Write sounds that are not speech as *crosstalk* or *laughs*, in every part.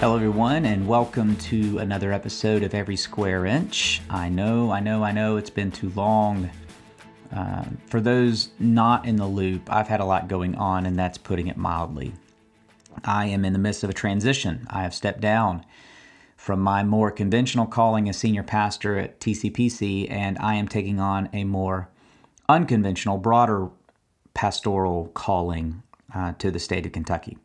Hello, everyone, and welcome to another episode of Every Square Inch. I know, I know, I know it's been too long. Uh, for those not in the loop, I've had a lot going on, and that's putting it mildly. I am in the midst of a transition. I have stepped down from my more conventional calling as senior pastor at TCPC, and I am taking on a more unconventional, broader pastoral calling uh, to the state of Kentucky.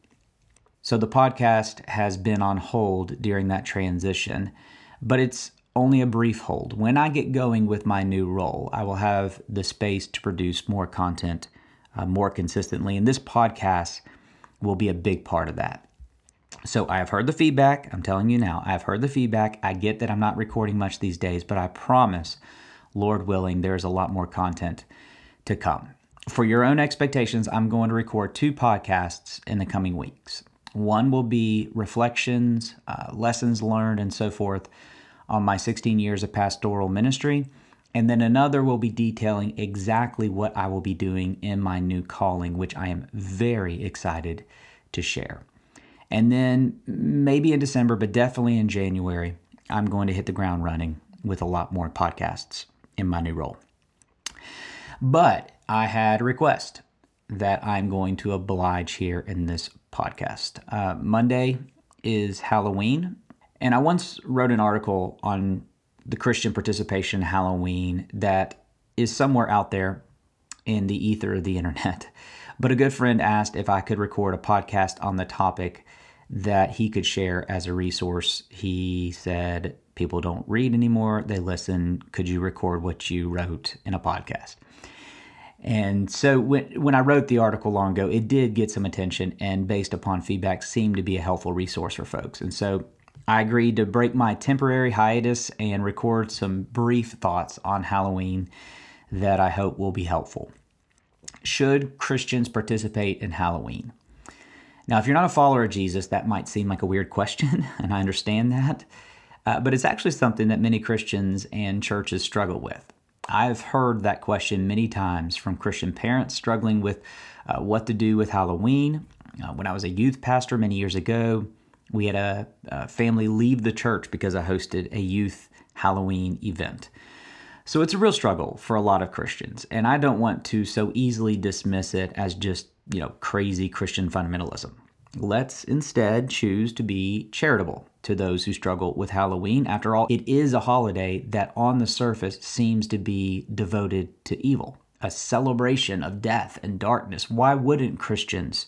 So the podcast has been on hold during that transition, but it's only a brief hold. When I get going with my new role, I will have the space to produce more content uh, more consistently, and this podcast will be a big part of that. So I have heard the feedback. I'm telling you now, I've heard the feedback. I get that I'm not recording much these days, but I promise, Lord willing, there's a lot more content to come. For your own expectations, I'm going to record two podcasts in the coming weeks. One will be reflections, uh, lessons learned, and so forth on my 16 years of pastoral ministry. And then another will be detailing exactly what I will be doing in my new calling, which I am very excited to share. And then maybe in December, but definitely in January, I'm going to hit the ground running with a lot more podcasts in my new role. But I had a request that I'm going to oblige here in this podcast. Uh, Monday is Halloween, and I once wrote an article on the Christian participation Halloween that is somewhere out there in the ether of the internet. *laughs* But a good friend asked if I could record a podcast on the topic that he could share as a resource. He said, People don't read anymore, they listen. Could you record what you wrote in a podcast? And so when, when I wrote the article long ago, it did get some attention and based upon feedback seemed to be a helpful resource for folks. And so I agreed to break my temporary hiatus and record some brief thoughts on Halloween that I hope will be helpful. Should Christians participate in Halloween? Now, if you're not a follower of Jesus, that might seem like a weird question, *laughs* and I understand that. Uh, but it's actually something that many Christians and churches struggle with. I've heard that question many times from Christian parents struggling with uh, what to do with Halloween. Uh, when I was a youth pastor many years ago, we had a, a family leave the church because I hosted a youth Halloween event. So it's a real struggle for a lot of Christians, and I don't want to so easily dismiss it as just, you know, crazy Christian fundamentalism. Let's instead choose to be charitable to those who struggle with Halloween. After all, it is a holiday that on the surface seems to be devoted to evil, a celebration of death and darkness. Why wouldn't Christians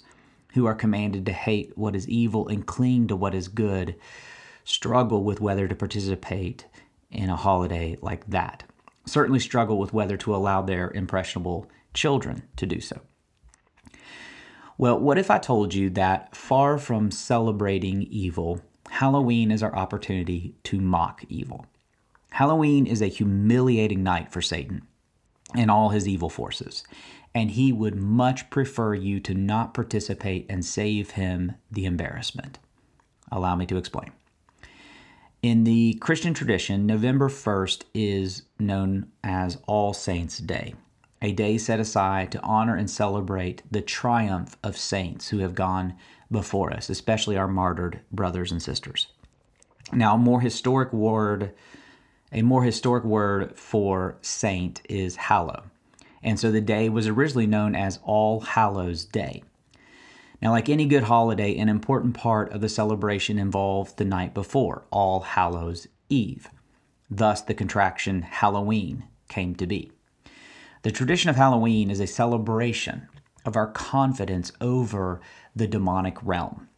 who are commanded to hate what is evil and cling to what is good struggle with whether to participate in a holiday like that? Certainly struggle with whether to allow their impressionable children to do so. Well, what if I told you that far from celebrating evil, Halloween is our opportunity to mock evil. Halloween is a humiliating night for Satan and all his evil forces, and he would much prefer you to not participate and save him the embarrassment. Allow me to explain. In the Christian tradition, November 1st is known as All Saints' Day, a day set aside to honor and celebrate the triumph of saints who have gone before us, especially our martyred brothers and sisters. Now, a more historic word, a more historic word for saint is hallow. And so the day was originally known as All Hallows Day. Now, like any good holiday, an important part of the celebration involved the night before, All Hallows Eve. Thus, the contraction Halloween came to be. The tradition of Halloween is a celebration of our confidence over the demonic realm.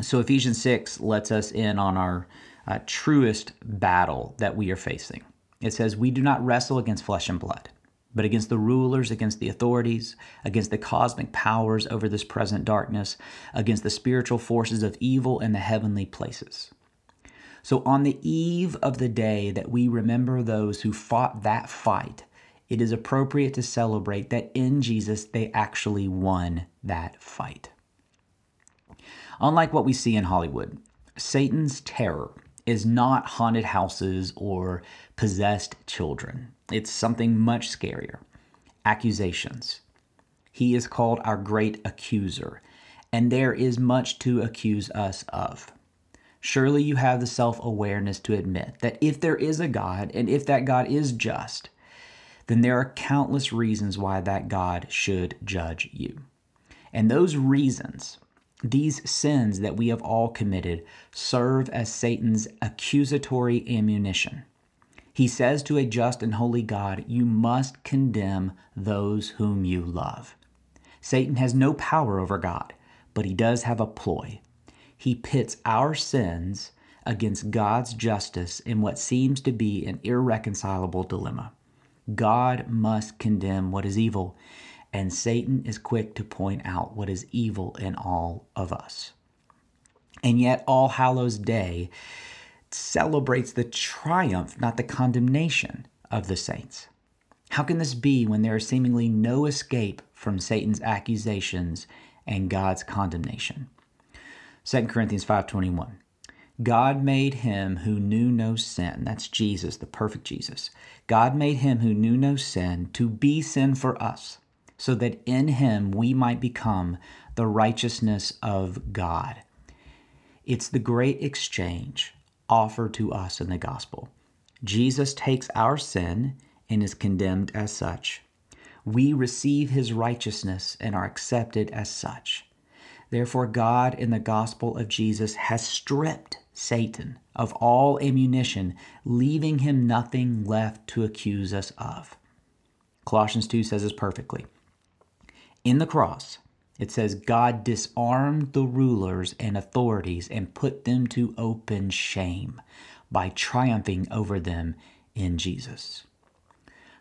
So Ephesians 6 lets us in on our uh, truest battle that we are facing. It says, We do not wrestle against flesh and blood, but against the rulers, against the authorities, against the cosmic powers over this present darkness, against the spiritual forces of evil in the heavenly places. So, on the eve of the day that we remember those who fought that fight, it is appropriate to celebrate that in Jesus they actually won that fight. Unlike what we see in Hollywood, Satan's terror is not haunted houses or possessed children. It's something much scarier accusations. He is called our great accuser, and there is much to accuse us of. Surely you have the self awareness to admit that if there is a God and if that God is just, then there are countless reasons why that God should judge you. And those reasons, these sins that we have all committed, serve as Satan's accusatory ammunition. He says to a just and holy God, You must condemn those whom you love. Satan has no power over God, but he does have a ploy. He pits our sins against God's justice in what seems to be an irreconcilable dilemma. God must condemn what is evil, and Satan is quick to point out what is evil in all of us. And yet, All Hallows Day celebrates the triumph, not the condemnation, of the saints. How can this be when there is seemingly no escape from Satan's accusations and God's condemnation? 2 Corinthians 5:21 God made him who knew no sin. That's Jesus, the perfect Jesus. God made him who knew no sin to be sin for us, so that in him we might become the righteousness of God. It's the great exchange offered to us in the gospel. Jesus takes our sin and is condemned as such. We receive his righteousness and are accepted as such. Therefore, God in the gospel of Jesus has stripped Satan of all ammunition, leaving him nothing left to accuse us of. Colossians 2 says this perfectly. In the cross, it says, God disarmed the rulers and authorities and put them to open shame by triumphing over them in Jesus.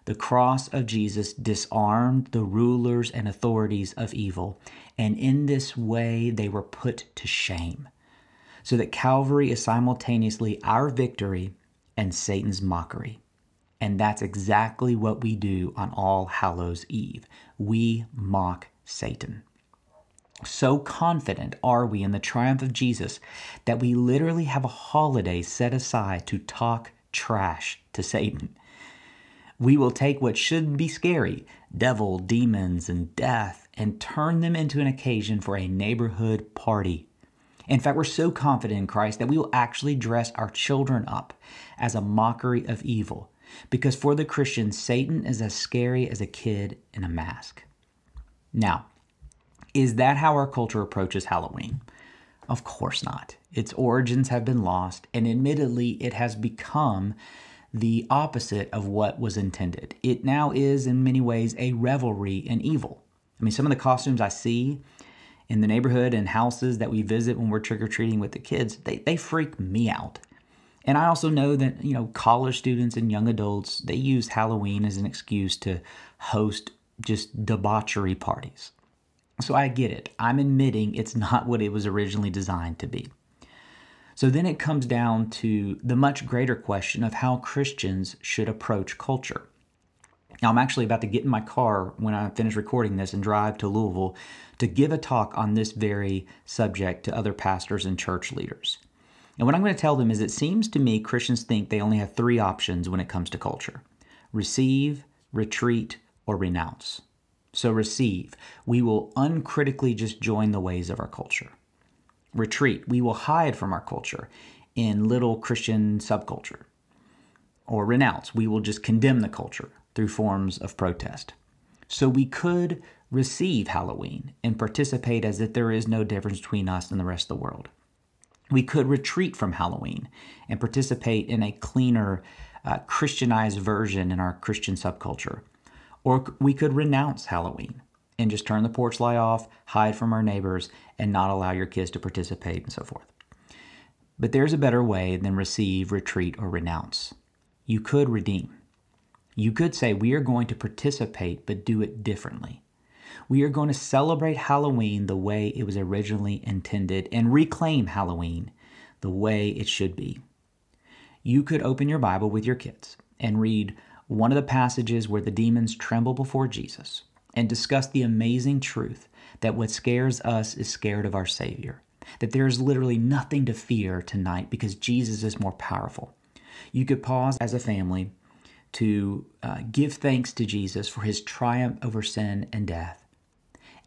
The cross of Jesus disarmed the rulers and authorities of evil, and in this way they were put to shame so that Calvary is simultaneously our victory and Satan's mockery. And that's exactly what we do on All Hallows Eve. We mock Satan. So confident are we in the triumph of Jesus that we literally have a holiday set aside to talk trash to Satan. We will take what should be scary devil, demons, and death and turn them into an occasion for a neighborhood party in fact, we're so confident in Christ that we will actually dress our children up as a mockery of evil. Because for the Christian, Satan is as scary as a kid in a mask. Now, is that how our culture approaches Halloween? Of course not. Its origins have been lost, and admittedly, it has become the opposite of what was intended. It now is, in many ways, a revelry in evil. I mean, some of the costumes I see in the neighborhood and houses that we visit when we're trick or treating with the kids, they, they freak me out. And I also know that, you know, college students and young adults, they use Halloween as an excuse to host just debauchery parties. So I get it. I'm admitting it's not what it was originally designed to be. So then it comes down to the much greater question of how Christians should approach culture. Now, I'm actually about to get in my car when I finish recording this and drive to Louisville to give a talk on this very subject to other pastors and church leaders. And what I'm going to tell them is it seems to me Christians think they only have three options when it comes to culture receive, retreat, or renounce. So, receive, we will uncritically just join the ways of our culture. Retreat, we will hide from our culture in little Christian subculture. Or renounce, we will just condemn the culture through forms of protest. So we could receive Halloween and participate as if there is no difference between us and the rest of the world. We could retreat from Halloween and participate in a cleaner, uh, Christianized version in our Christian subculture. Or we could renounce Halloween and just turn the porch light off, hide from our neighbors, and not allow your kids to participate and so forth. But there's a better way than receive, retreat, or renounce. You could redeem. You could say, We are going to participate, but do it differently. We are going to celebrate Halloween the way it was originally intended and reclaim Halloween the way it should be. You could open your Bible with your kids and read one of the passages where the demons tremble before Jesus and discuss the amazing truth that what scares us is scared of our Savior, that there is literally nothing to fear tonight because Jesus is more powerful. You could pause as a family to uh, give thanks to Jesus for his triumph over sin and death.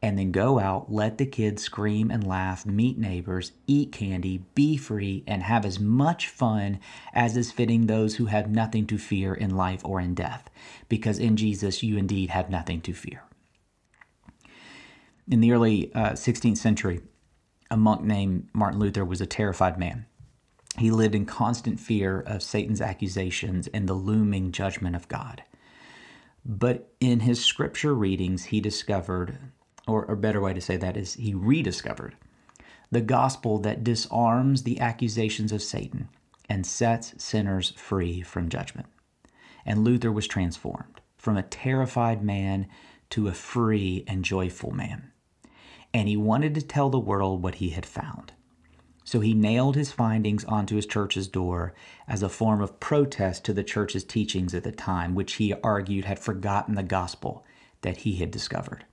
and then go out, let the kids scream and laugh, meet neighbors, eat candy, be free, and have as much fun as is fitting those who have nothing to fear in life or in death, because in Jesus you indeed have nothing to fear. In the early uh, 16th century, a monk named Martin Luther was a terrified man. He lived in constant fear of Satan's accusations and the looming judgment of God. But in his scripture readings, he discovered or a better way to say that is he rediscovered the gospel that disarms the accusations of Satan and sets sinners free from judgment. And Luther was transformed from a terrified man to a free and joyful man. And he wanted to tell the world what he had found. So he nailed his findings onto his church's door as a form of protest to the church's teachings at the time, which he argued had forgotten the gospel that he had discovered.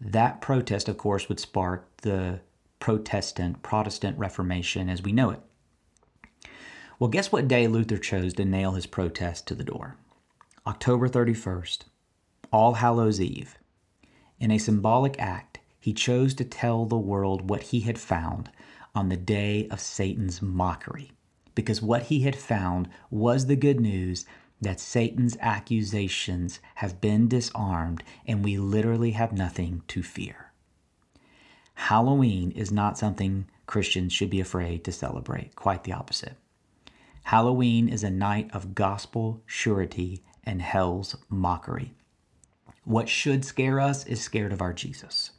That protest, of course, would spark the Protestant, Protestant Reformation as we know it. Well, guess what day Luther chose to nail his protest to the door? October 31st, All Hallows Eve. In a symbolic act, he chose to tell the world what he had found on the day of Satan's mockery, because what he had found was the good news that Satan's accusations have been disarmed and we literally have nothing to fear. Halloween is not something Christians should be afraid to celebrate, quite the opposite. Halloween is a night of gospel surety and hell's mockery. What should scare us is scared of our Jesus.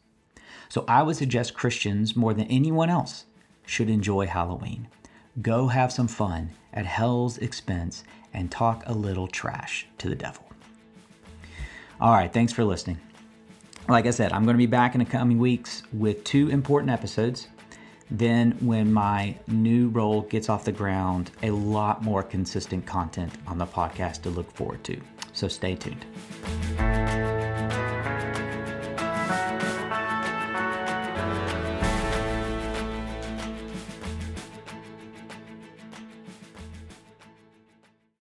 So I would suggest Christians, more than anyone else, should enjoy Halloween. Go have some fun at hell's expense and talk a little trash to the devil. All right, thanks for listening. Like I said, I'm going to be back in the coming weeks with two important episodes. Then, when my new role gets off the ground, a lot more consistent content on the podcast to look forward to. So stay tuned.